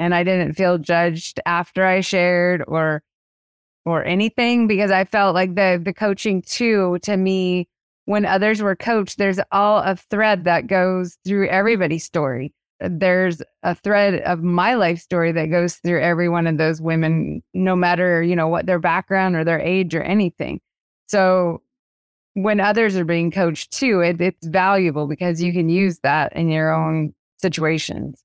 and I didn't feel judged after I shared or or anything because I felt like the the coaching too to me when others were coached there's all a thread that goes through everybody's story. There's a thread of my life story that goes through every one of those women no matter you know what their background or their age or anything. So when others are being coached too it, it's valuable because you can use that in your own situations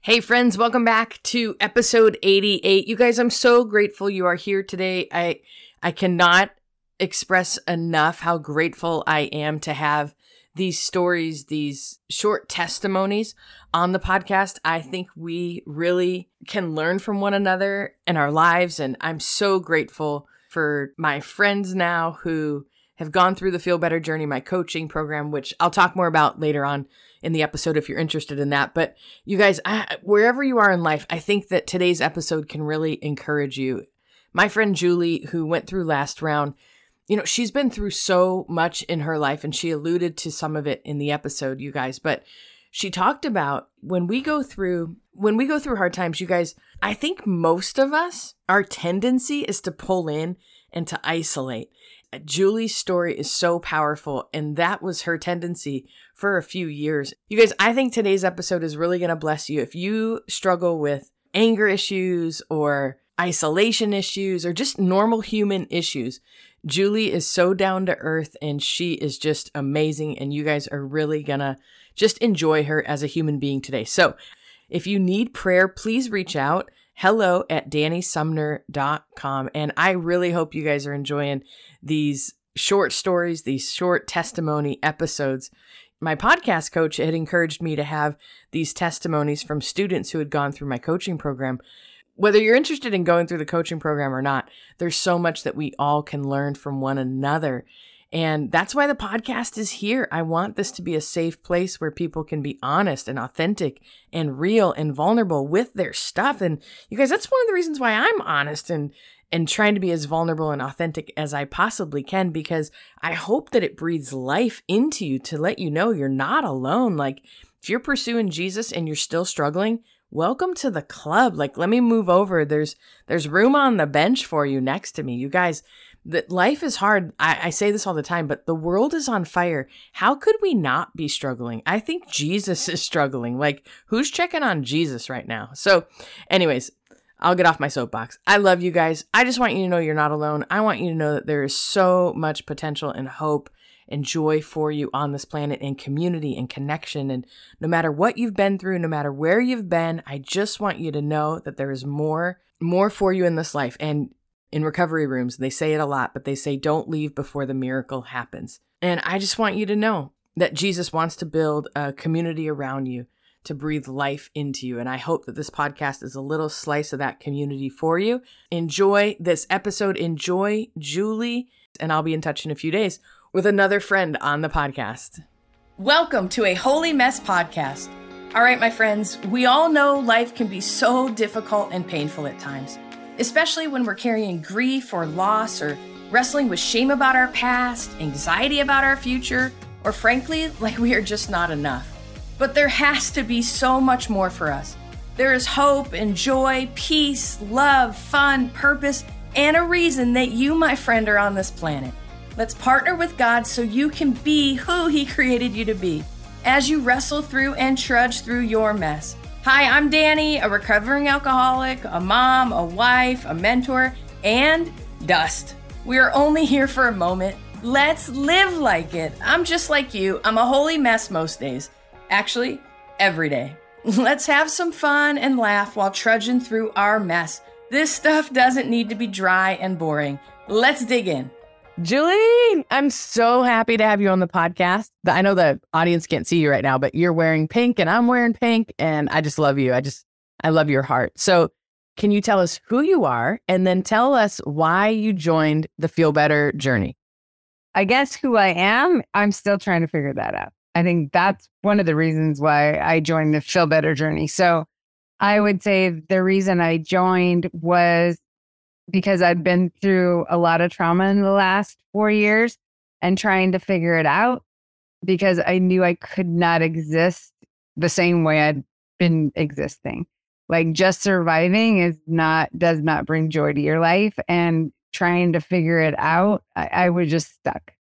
Hey, friends, welcome back to episode 88. You guys, I'm so grateful you are here today. I, I cannot express enough how grateful I am to have these stories, these short testimonies on the podcast. I think we really can learn from one another in our lives. And I'm so grateful for my friends now who have gone through the Feel Better Journey, my coaching program, which I'll talk more about later on in the episode if you're interested in that. But you guys, I, wherever you are in life, I think that today's episode can really encourage you. My friend Julie, who went through last round, you know, she's been through so much in her life, and she alluded to some of it in the episode, you guys. But she talked about when we go through when we go through hard times, you guys, I think most of us, our tendency is to pull in and to isolate. Julie's story is so powerful, and that was her tendency for a few years. You guys, I think today's episode is really going to bless you. If you struggle with anger issues or isolation issues or just normal human issues, Julie is so down to earth and she is just amazing. And you guys are really going to just enjoy her as a human being today. So if you need prayer, please reach out hello at danisumner.com. And I really hope you guys are enjoying these short stories, these short testimony episodes. My podcast coach had encouraged me to have these testimonies from students who had gone through my coaching program. Whether you're interested in going through the coaching program or not, there's so much that we all can learn from one another. And that's why the podcast is here. I want this to be a safe place where people can be honest and authentic and real and vulnerable with their stuff. And you guys, that's one of the reasons why I'm honest and and trying to be as vulnerable and authentic as I possibly can because I hope that it breathes life into you to let you know you're not alone. Like if you're pursuing Jesus and you're still struggling, welcome to the club. Like let me move over. There's there's room on the bench for you next to me. You guys, that life is hard. I, I, say this all the time, but the world is on fire. How could we not be struggling? I think Jesus is struggling. Like, who's checking on Jesus right now? So, anyways, I'll get off my soapbox. I love you guys. I just want you to know you're not alone. I want you to know that there is so much potential and hope and joy for you on this planet and community and connection. And no matter what you've been through, no matter where you've been, I just want you to know that there is more, more for you in this life. And in recovery rooms. They say it a lot, but they say don't leave before the miracle happens. And I just want you to know that Jesus wants to build a community around you to breathe life into you. And I hope that this podcast is a little slice of that community for you. Enjoy this episode. Enjoy Julie. And I'll be in touch in a few days with another friend on the podcast. Welcome to a Holy Mess podcast. All right, my friends, we all know life can be so difficult and painful at times especially when we're carrying grief or loss or wrestling with shame about our past, anxiety about our future, or frankly, like we are just not enough. But there has to be so much more for us. There is hope and joy, peace, love, fun, purpose, and a reason that you, my friend, are on this planet. Let's partner with God so you can be who He created you to be as you wrestle through and trudge through your mess. Hi, I'm Dani, a recovering alcoholic, a mom, a wife, a mentor, and dust. We are only here for a moment. Let's live like it. I'm just like you. I'm a holy mess most days. Actually, every day. Let's have some fun and laugh while trudging through our mess. This stuff doesn't need to be dry and boring. Let's dig in. Julie, I'm so happy to have you on the podcast. I know the audience can't see you right now, but you're wearing pink and I'm wearing pink and I just love you. I just I love your heart. So, can you tell us who you are and then tell us why you joined the Feel Better journey? I guess who I am, I'm still trying to figure that out. I think that's one of the reasons why I joined the Feel Better journey. So, I would say the reason I joined was because I've been through a lot of trauma in the last four years and trying to figure it out because I knew I could not exist the same way I'd been existing. Like just surviving is not, does not bring joy to your life. And trying to figure it out, I, I was just stuck.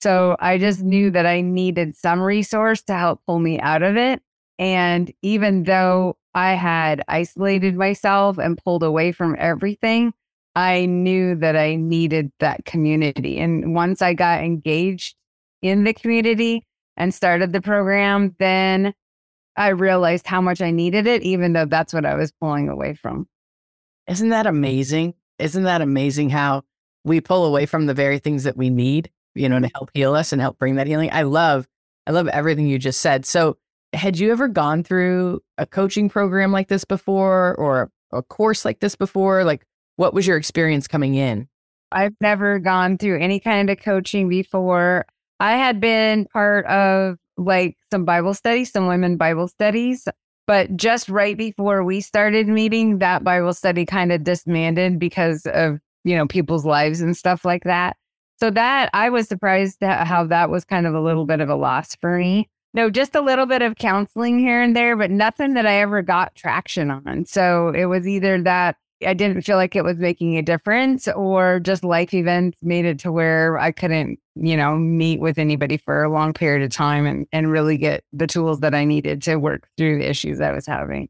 So I just knew that I needed some resource to help pull me out of it. And even though I had isolated myself and pulled away from everything, I knew that I needed that community. And once I got engaged in the community and started the program, then I realized how much I needed it, even though that's what I was pulling away from. Isn't that amazing? Isn't that amazing how we pull away from the very things that we need, you know, to help heal us and help bring that healing? I love, I love everything you just said. So, had you ever gone through a coaching program like this before or a course like this before? Like, what was your experience coming in? I've never gone through any kind of coaching before. I had been part of like some Bible studies, some women Bible studies. But just right before we started meeting, that Bible study kind of disbanded because of, you know, people's lives and stuff like that. So that I was surprised at how that was kind of a little bit of a loss for me. No, just a little bit of counseling here and there, but nothing that I ever got traction on. So it was either that I didn't feel like it was making a difference or just life events made it to where I couldn't, you know, meet with anybody for a long period of time and, and really get the tools that I needed to work through the issues I was having.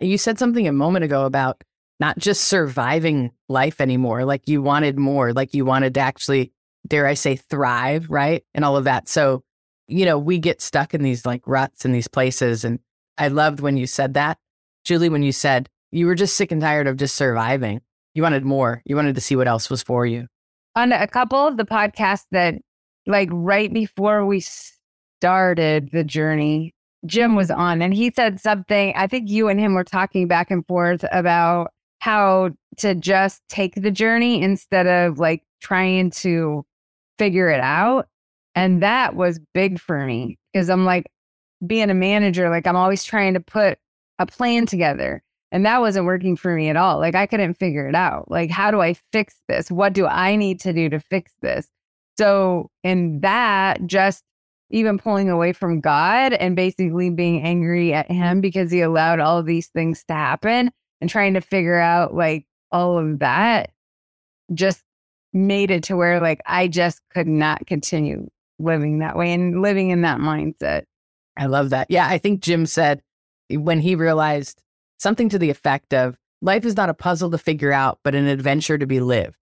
You said something a moment ago about not just surviving life anymore, like you wanted more, like you wanted to actually, dare I say, thrive, right? And all of that. So, you know, we get stuck in these like ruts in these places. And I loved when you said that, Julie, when you said, you were just sick and tired of just surviving. You wanted more. You wanted to see what else was for you. On a couple of the podcasts that, like, right before we started the journey, Jim was on and he said something. I think you and him were talking back and forth about how to just take the journey instead of like trying to figure it out. And that was big for me because I'm like, being a manager, like, I'm always trying to put a plan together. And that wasn't working for me at all. Like I couldn't figure it out. Like, how do I fix this? What do I need to do to fix this? So, in that, just even pulling away from God and basically being angry at Him because He allowed all of these things to happen and trying to figure out like all of that just made it to where like I just could not continue living that way and living in that mindset. I love that. Yeah. I think Jim said when he realized something to the effect of life is not a puzzle to figure out, but an adventure to be lived.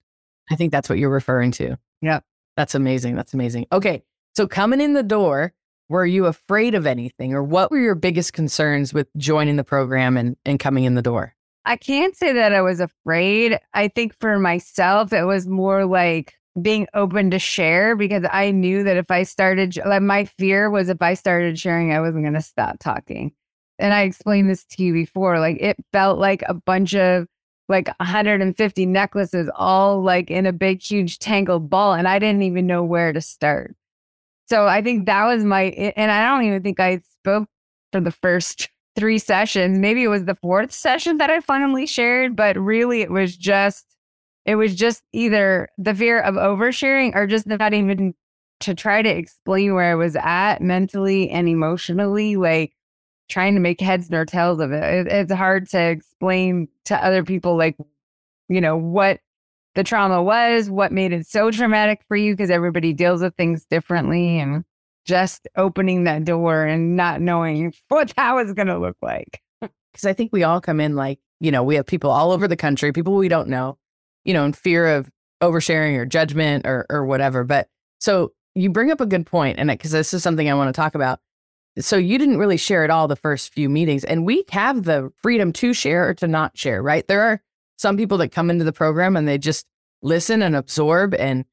I think that's what you're referring to. Yeah. That's amazing. That's amazing. Okay. So coming in the door, were you afraid of anything or what were your biggest concerns with joining the program and, and coming in the door? I can't say that I was afraid. I think for myself, it was more like being open to share because I knew that if I started, like my fear was if I started sharing, I wasn't going to stop talking and I explained this to you before, like it felt like a bunch of like 150 necklaces all like in a big, huge tangled ball. And I didn't even know where to start. So I think that was my, and I don't even think I spoke for the first three sessions. Maybe it was the fourth session that I finally shared, but really it was just, it was just either the fear of oversharing or just not even to try to explain where I was at mentally and emotionally. Like trying to make heads nor tails of it. it. It's hard to explain to other people, like, you know, what the trauma was, what made it so traumatic for you, because everybody deals with things differently. And just opening that door and not knowing what that was going to look like. Because I think we all come in like, you know, we have people all over the country, people we don't know, you know, in fear of oversharing or judgment or, or whatever. But so you bring up a good point, and because this is something I want to talk about so you didn't really share at all the first few meetings. And we have the freedom to share or to not share, right? There are some people that come into the program and they just listen and absorb and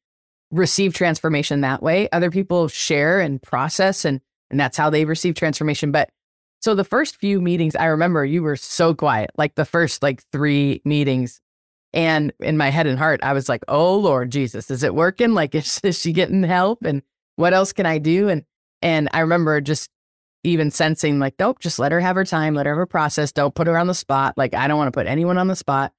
receive transformation that way. Other people share and process and and that's how they receive transformation. But so the first few meetings, I remember you were so quiet, like the first like three meetings. And in my head and heart, I was like, oh Lord Jesus, is it working? Like, is, is she getting help? And what else can I do? And and I remember just even sensing like, nope, just let her have her time, let her have her process. Don't put her on the spot. Like, I don't want to put anyone on the spot.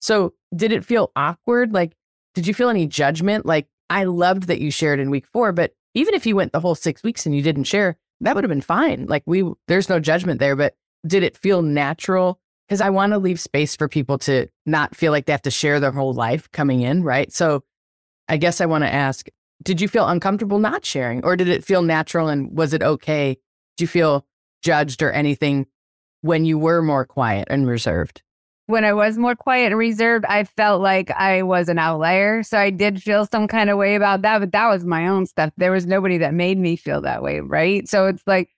So, did it feel awkward? Like, did you feel any judgment? Like, I loved that you shared in week four, but even if you went the whole six weeks and you didn't share, that would have been fine. Like, we, there's no judgment there, but did it feel natural because I want to leave space for people to not feel like they have to share their whole life coming in, right? So I guess I want to ask Did you feel uncomfortable not sharing, or did it feel natural and was it okay? Did you feel judged or anything when you were more quiet and reserved? When I was more quiet and reserved, I felt like I was an outlier. So I did feel some kind of way about that, but that was my own stuff. There was nobody that made me feel that way. Right. So it's like,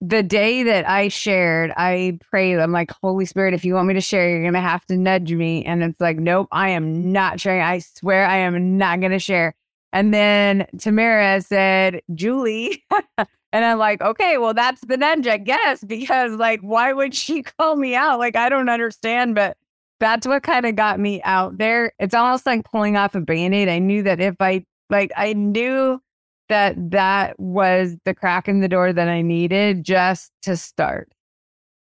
the day that I shared, I prayed. I'm like, Holy Spirit, if you want me to share, you're going to have to nudge me. And it's like, nope, I am not sharing. I swear I am not going to share. And then Tamara said, Julie. and I'm like, okay, well, that's the nudge, I guess, because like, why would she call me out? Like, I don't understand, but that's what kind of got me out there. It's almost like pulling off a band aid. I knew that if I, like, I knew that that was the crack in the door that I needed just to start.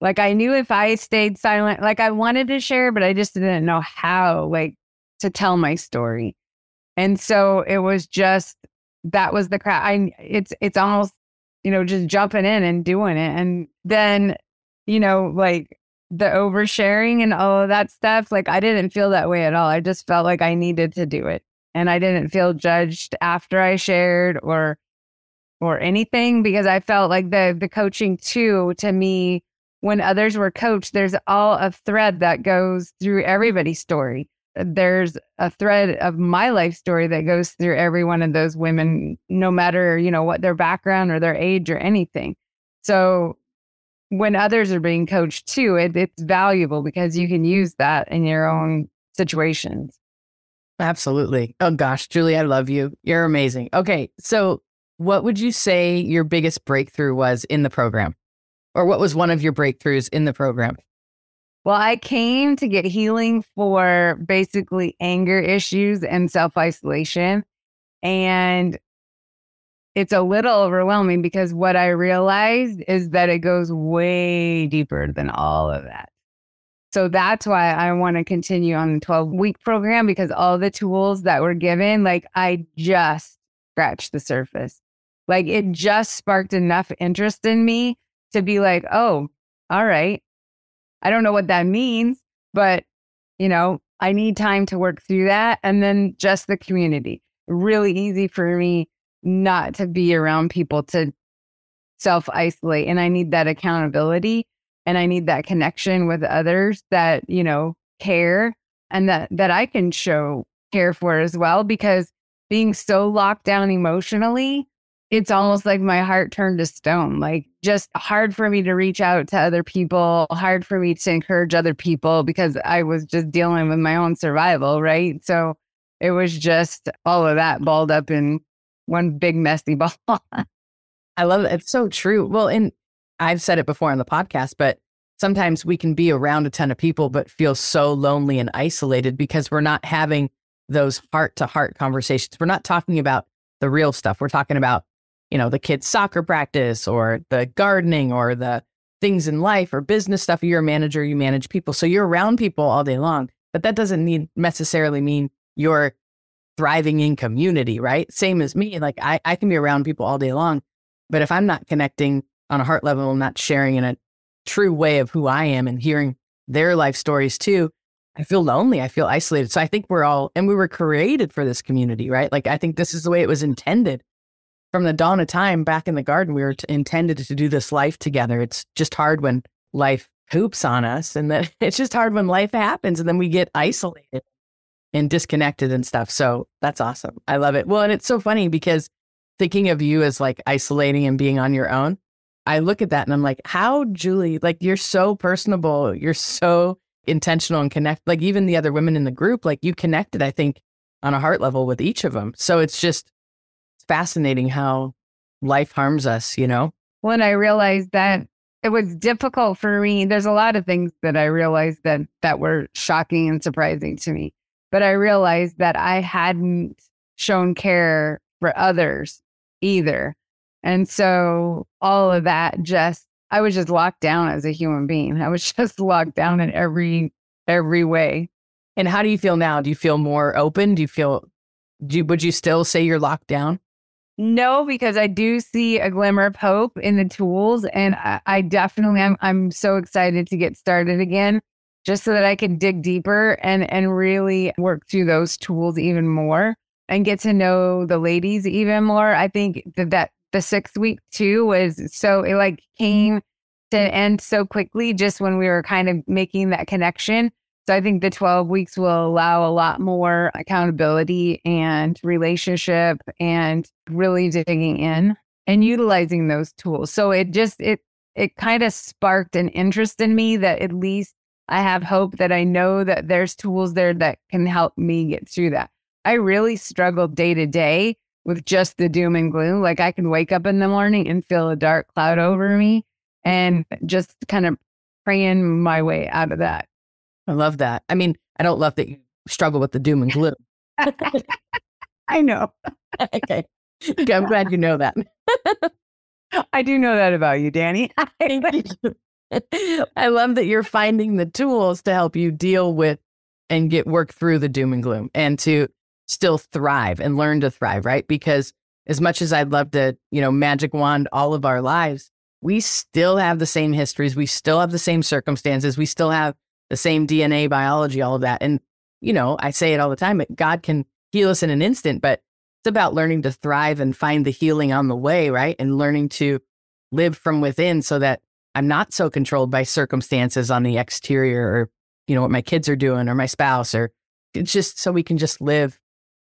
Like I knew if I stayed silent, like I wanted to share, but I just didn't know how, like to tell my story. And so it was just that was the crack. I it's it's almost you know just jumping in and doing it, and then you know like the oversharing and all of that stuff. Like I didn't feel that way at all. I just felt like I needed to do it and I didn't feel judged after I shared or or anything because I felt like the the coaching too to me when others were coached there's all a thread that goes through everybody's story there's a thread of my life story that goes through every one of those women no matter you know what their background or their age or anything so when others are being coached too it, it's valuable because you can use that in your own situations Absolutely. Oh gosh, Julie, I love you. You're amazing. Okay. So, what would you say your biggest breakthrough was in the program? Or what was one of your breakthroughs in the program? Well, I came to get healing for basically anger issues and self isolation. And it's a little overwhelming because what I realized is that it goes way deeper than all of that. So that's why I want to continue on the 12 week program because all the tools that were given, like I just scratched the surface. Like it just sparked enough interest in me to be like, oh, all right. I don't know what that means, but you know, I need time to work through that. And then just the community. Really easy for me not to be around people to self isolate. And I need that accountability and I need that connection with others that, you know, care and that that I can show care for as well because being so locked down emotionally, it's almost like my heart turned to stone. Like just hard for me to reach out to other people, hard for me to encourage other people because I was just dealing with my own survival, right? So it was just all of that balled up in one big messy ball. I love it. It's so true. Well, and I've said it before on the podcast, but sometimes we can be around a ton of people, but feel so lonely and isolated because we're not having those heart to heart conversations. We're not talking about the real stuff. We're talking about, you know, the kids' soccer practice or the gardening or the things in life or business stuff. You're a manager, you manage people. So you're around people all day long, but that doesn't need necessarily mean you're thriving in community, right? Same as me. Like I, I can be around people all day long, but if I'm not connecting on a heart level and not sharing in a true way of who I am and hearing their life stories too, I feel lonely. I feel isolated. So I think we're all, and we were created for this community, right? Like I think this is the way it was intended from the dawn of time back in the garden. We were t- intended to do this life together. It's just hard when life hoops on us, and then it's just hard when life happens, and then we get isolated and disconnected and stuff. So that's awesome. I love it. Well, and it's so funny because thinking of you as like isolating and being on your own, I look at that and I'm like, how, Julie, like you're so personable. You're so intentional and connect. Like even the other women in the group, like you connected, I think, on a heart level with each of them. So it's just fascinating how life harms us, you know? When I realized that it was difficult for me, there's a lot of things that I realized that that were shocking and surprising to me. But I realized that I hadn't shown care for others either. And so all of that just I was just locked down as a human being. I was just locked down in every every way. And how do you feel now? Do you feel more open? Do you feel do you, would you still say you're locked down? No, because I do see a glimmer of hope in the tools, and I, I definitely am. I'm so excited to get started again, just so that I can dig deeper and and really work through those tools even more and get to know the ladies even more. I think that, that the sixth week too was so it like came to end so quickly just when we were kind of making that connection. So I think the 12 weeks will allow a lot more accountability and relationship and really digging in and utilizing those tools. So it just it it kind of sparked an interest in me that at least I have hope that I know that there's tools there that can help me get through that. I really struggled day to day with just the doom and gloom. Like I can wake up in the morning and feel a dark cloud over me and just kind of praying my way out of that. I love that. I mean, I don't love that you struggle with the doom and gloom. I know. okay. okay. I'm glad you know that. I do know that about you, Dani. I love that you're finding the tools to help you deal with and get work through the doom and gloom and to still thrive and learn to thrive, right? Because as much as I'd love to, you know, magic wand all of our lives, we still have the same histories. We still have the same circumstances. We still have the same DNA, biology, all of that. And, you know, I say it all the time God can heal us in an instant, but it's about learning to thrive and find the healing on the way, right? And learning to live from within so that I'm not so controlled by circumstances on the exterior or, you know, what my kids are doing or my spouse or it's just so we can just live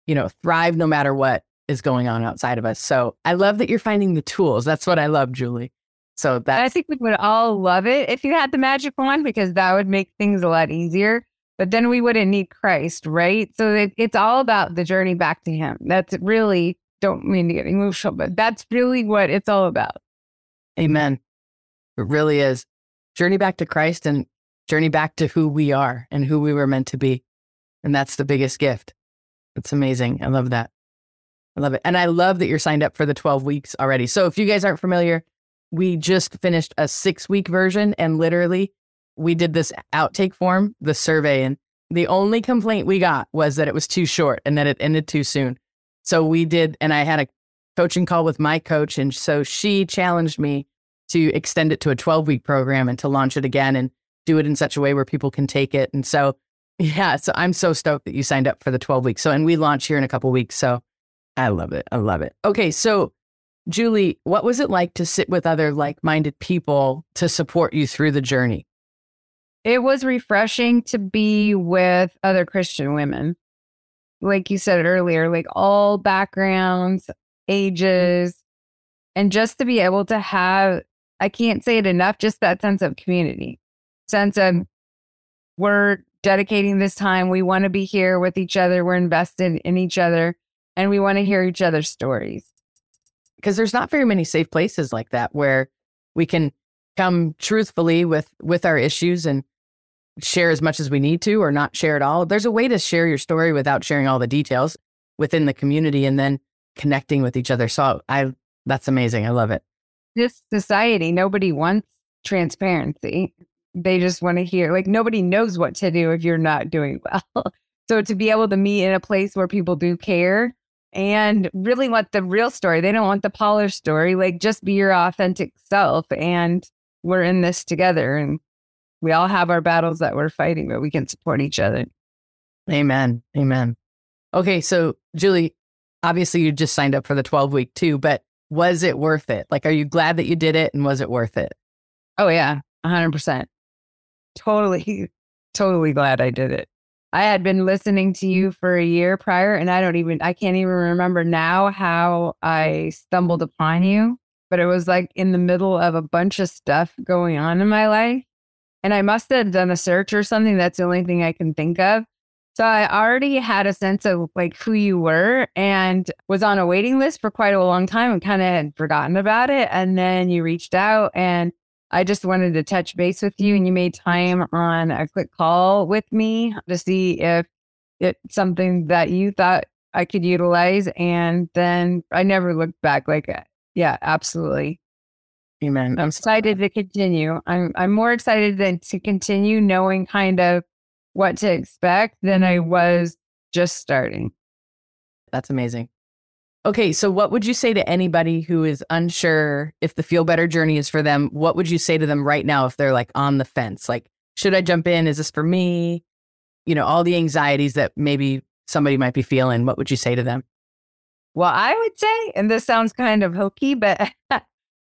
you know, thrive no matter what is going on outside of us. So I love that you're finding the tools. That's what I love, Julie. So that I think we would all love it if you had the magic wand because that would make things a lot easier. But then we wouldn't need Christ, right? So it, it's all about the journey back to Him. That's really don't mean to get emotional, but that's really what it's all about. Amen. It really is. Journey back to Christ and journey back to who we are and who we were meant to be. And that's the biggest gift. It's amazing. I love that. I love it. And I love that you're signed up for the 12 weeks already. So if you guys aren't familiar, we just finished a six week version and literally we did this outtake form, the survey. And the only complaint we got was that it was too short and that it ended too soon. So we did, and I had a coaching call with my coach. And so she challenged me to extend it to a 12 week program and to launch it again and do it in such a way where people can take it. And so yeah. So I'm so stoked that you signed up for the 12 weeks. So, and we launch here in a couple weeks. So I love it. I love it. Okay. So, Julie, what was it like to sit with other like minded people to support you through the journey? It was refreshing to be with other Christian women. Like you said earlier, like all backgrounds, ages, and just to be able to have, I can't say it enough, just that sense of community, sense of we're dedicating this time. We want to be here with each other. We're invested in each other and we want to hear each other's stories. Because there's not very many safe places like that where we can come truthfully with with our issues and share as much as we need to or not share at all. There's a way to share your story without sharing all the details within the community and then connecting with each other. So I that's amazing. I love it. This society, nobody wants transparency they just want to hear like nobody knows what to do if you're not doing well. so to be able to meet in a place where people do care and really want the real story, they don't want the polished story. Like just be your authentic self and we're in this together and we all have our battles that we're fighting, but we can support each other. Amen. Amen. Okay, so Julie, obviously you just signed up for the 12 week too, but was it worth it? Like, are you glad that you did it and was it worth it? Oh, yeah, 100% totally, totally glad I did it. I had been listening to you mm-hmm. for a year prior, and I don't even, I can't even remember now how I stumbled upon you, but it was like in the middle of a bunch of stuff going on in my life. And I must have done a search or something. That's the only thing I can think of. So I already had a sense of like who you were and was on a waiting list for quite a long time and kind of had forgotten about it. And then you reached out and I just wanted to touch base with you, and you made time on a quick call with me to see if it's something that you thought I could utilize. And then I never looked back. Like, uh, yeah, absolutely. Amen. I'm excited to continue. I'm I'm more excited than to continue knowing kind of what to expect than I was just starting. That's amazing. Okay, so what would you say to anybody who is unsure if the feel better journey is for them? What would you say to them right now if they're like on the fence? Like, should I jump in? Is this for me? You know, all the anxieties that maybe somebody might be feeling. What would you say to them? Well, I would say, and this sounds kind of hokey, but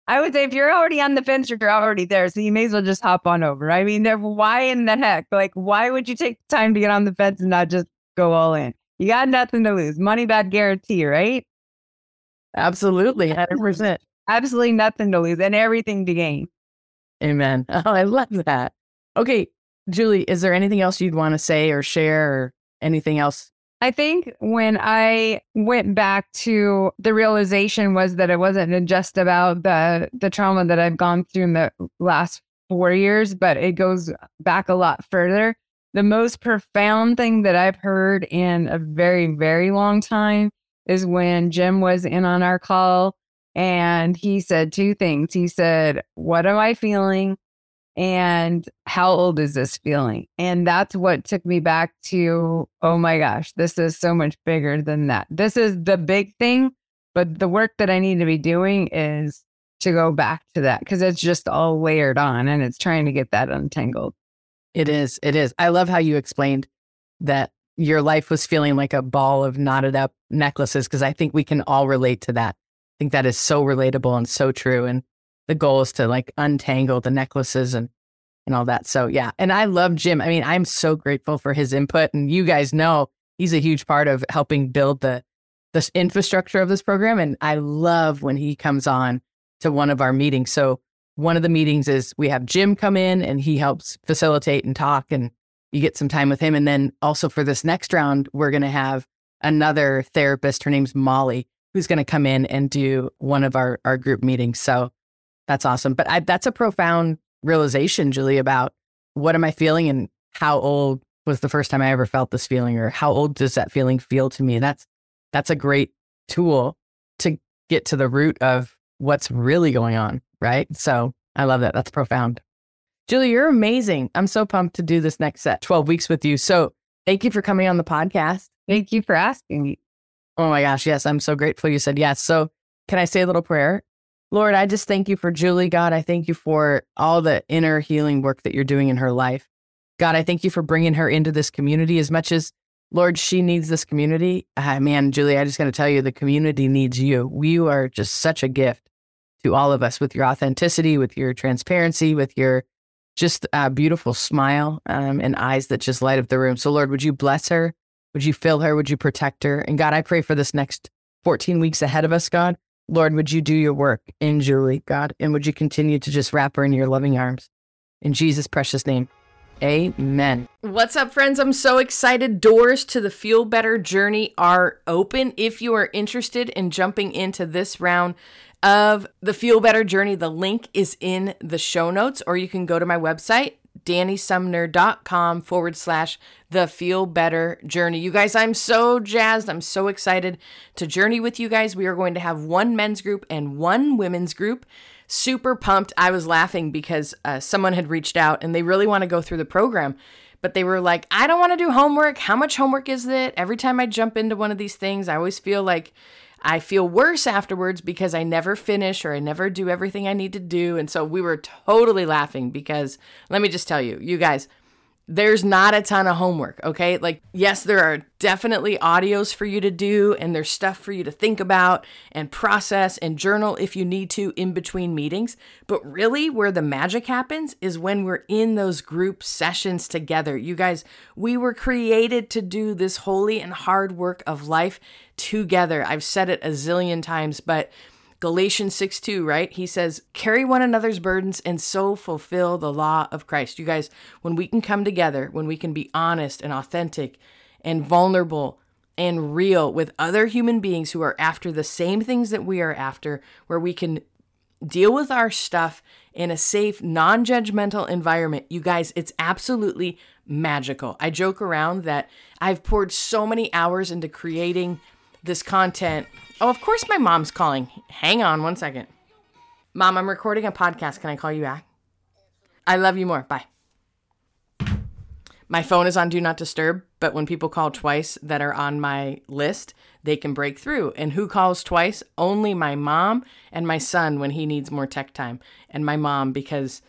I would say if you're already on the fence, or you're already there. So you may as well just hop on over. I mean, why in the heck? Like, why would you take time to get on the fence and not just go all in? You got nothing to lose. Money back guarantee, right? Absolutely, 100%. Absolutely nothing to lose and everything to gain. Amen. Oh, I love that. Okay, Julie, is there anything else you'd want to say or share or anything else? I think when I went back to the realization was that it wasn't just about the the trauma that I've gone through in the last 4 years, but it goes back a lot further. The most profound thing that I've heard in a very very long time is when Jim was in on our call and he said two things. He said, What am I feeling? And how old is this feeling? And that's what took me back to, oh my gosh, this is so much bigger than that. This is the big thing. But the work that I need to be doing is to go back to that because it's just all layered on and it's trying to get that untangled. It is. It is. I love how you explained that your life was feeling like a ball of knotted up necklaces because I think we can all relate to that. I think that is so relatable and so true. And the goal is to like untangle the necklaces and and all that. So yeah, and I love Jim. I mean, I'm so grateful for his input, and you guys know he's a huge part of helping build the the infrastructure of this program. And I love when he comes on to one of our meetings. So one of the meetings is we have Jim come in and he helps facilitate and talk and you get some time with him. And then also for this next round, we're going to have another therapist. Her name's Molly, who's going to come in and do one of our, our group meetings. So that's awesome. But I, that's a profound realization, Julie, about what am I feeling and how old was the first time I ever felt this feeling or how old does that feeling feel to me? That's, that's a great tool to get to the root of what's really going on. Right. So I love that. That's profound. Julie, you're amazing. I'm so pumped to do this next set, 12 weeks with you. So thank you for coming on the podcast. Thank you for asking me. Oh my gosh. Yes. I'm so grateful you said yes. So can I say a little prayer? Lord, I just thank you for Julie, God. I thank you for all the inner healing work that you're doing in her life. God, I thank you for bringing her into this community as much as, Lord, she needs this community. Ah, man, Julie, I just got to tell you, the community needs you. You are just such a gift to all of us with your authenticity, with your transparency, with your just a beautiful smile um, and eyes that just light up the room. So, Lord, would you bless her? Would you fill her? Would you protect her? And God, I pray for this next 14 weeks ahead of us, God. Lord, would you do your work in Julie, God? And would you continue to just wrap her in your loving arms? In Jesus' precious name. Amen. What's up, friends? I'm so excited. Doors to the Feel Better journey are open. If you are interested in jumping into this round of the Feel Better Journey, the link is in the show notes, or you can go to my website, danisumner.com forward slash the feel better journey. You guys, I'm so jazzed. I'm so excited to journey with you guys. We are going to have one men's group and one women's group. Super pumped. I was laughing because uh, someone had reached out and they really want to go through the program but they were like, I don't want to do homework. How much homework is it? Every time I jump into one of these things, I always feel like I feel worse afterwards because I never finish or I never do everything I need to do. And so we were totally laughing because let me just tell you, you guys, there's not a ton of homework, okay? Like, yes, there are definitely audios for you to do, and there's stuff for you to think about and process and journal if you need to in between meetings. But really, where the magic happens is when we're in those group sessions together. You guys, we were created to do this holy and hard work of life together. I've said it a zillion times, but Galatians 6 2, right? He says, carry one another's burdens and so fulfill the law of Christ. You guys, when we can come together, when we can be honest and authentic and vulnerable and real with other human beings who are after the same things that we are after, where we can deal with our stuff in a safe, non judgmental environment, you guys, it's absolutely magical. I joke around that I've poured so many hours into creating this content Oh, of course my mom's calling. Hang on one second. Mom, I'm recording a podcast. Can I call you back? I love you more. Bye. My phone is on do not disturb, but when people call twice that are on my list, they can break through. And who calls twice? Only my mom and my son when he needs more tech time, and my mom because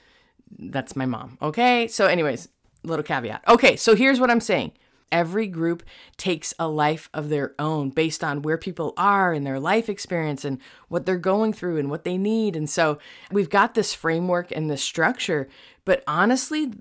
that's my mom. Okay? So, anyways, little caveat. Okay, so here's what I'm saying. Every group takes a life of their own based on where people are and their life experience and what they're going through and what they need. And so we've got this framework and this structure, but honestly,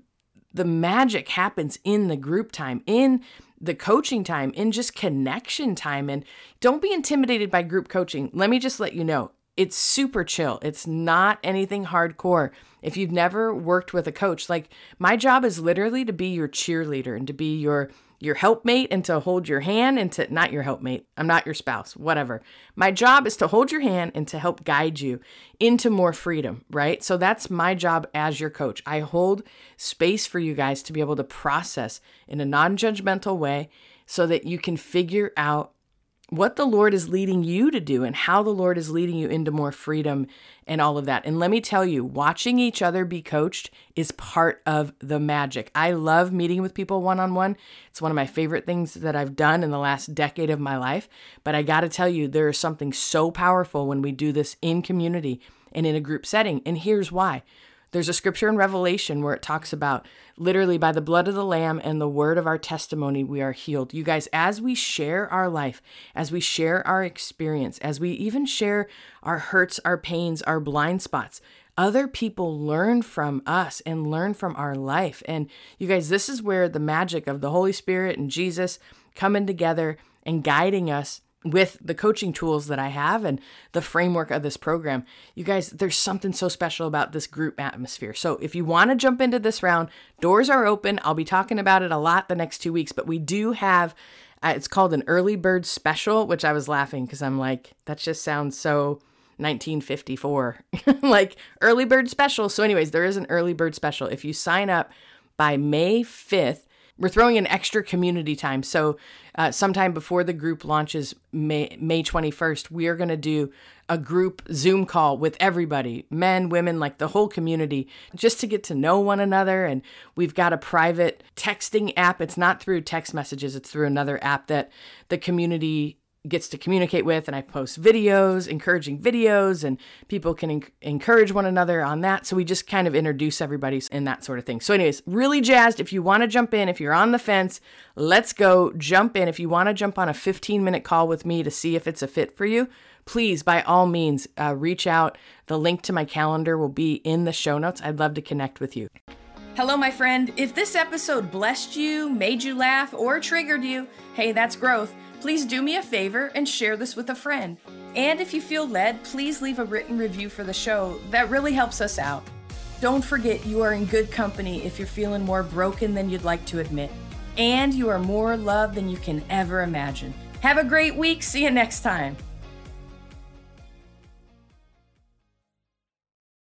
the magic happens in the group time, in the coaching time, in just connection time. And don't be intimidated by group coaching. Let me just let you know it's super chill. It's not anything hardcore. If you've never worked with a coach, like my job is literally to be your cheerleader and to be your your helpmate and to hold your hand and to not your helpmate. I'm not your spouse, whatever. My job is to hold your hand and to help guide you into more freedom, right? So that's my job as your coach. I hold space for you guys to be able to process in a non judgmental way so that you can figure out what the Lord is leading you to do and how the Lord is leading you into more freedom and all of that. And let me tell you, watching each other be coached is part of the magic. I love meeting with people one on one. It's one of my favorite things that I've done in the last decade of my life. But I got to tell you, there is something so powerful when we do this in community and in a group setting. And here's why there's a scripture in Revelation where it talks about literally by the blood of the Lamb and the word of our testimony, we are healed. You guys, as we share our life, as we share our experience, as we even share our hurts, our pains, our blind spots, other people learn from us and learn from our life. And you guys, this is where the magic of the Holy Spirit and Jesus coming together and guiding us with the coaching tools that I have and the framework of this program. You guys, there's something so special about this group atmosphere. So if you want to jump into this round, doors are open. I'll be talking about it a lot the next two weeks, but we do have. Uh, it's called an early bird special, which I was laughing because I'm like, that just sounds so 1954, like early bird special. So, anyways, there is an early bird special. If you sign up by May 5th, we're throwing an extra community time. So, uh, sometime before the group launches May, May 21st, we are going to do a group Zoom call with everybody men, women, like the whole community, just to get to know one another. And we've got a private texting app. It's not through text messages, it's through another app that the community gets to communicate with and I post videos, encouraging videos and people can en- encourage one another on that. So we just kind of introduce everybody in that sort of thing. So anyways, really jazzed if you want to jump in, if you're on the fence, let's go jump in. If you want to jump on a 15 minute call with me to see if it's a fit for you, please by all means uh, reach out. The link to my calendar will be in the show notes. I'd love to connect with you. Hello, my friend. If this episode blessed you, made you laugh, or triggered you, hey, that's growth please do me a favor and share this with a friend. And if you feel led, please leave a written review for the show. That really helps us out. Don't forget you are in good company if you're feeling more broken than you'd like to admit. And you are more loved than you can ever imagine. Have a great week. See you next time.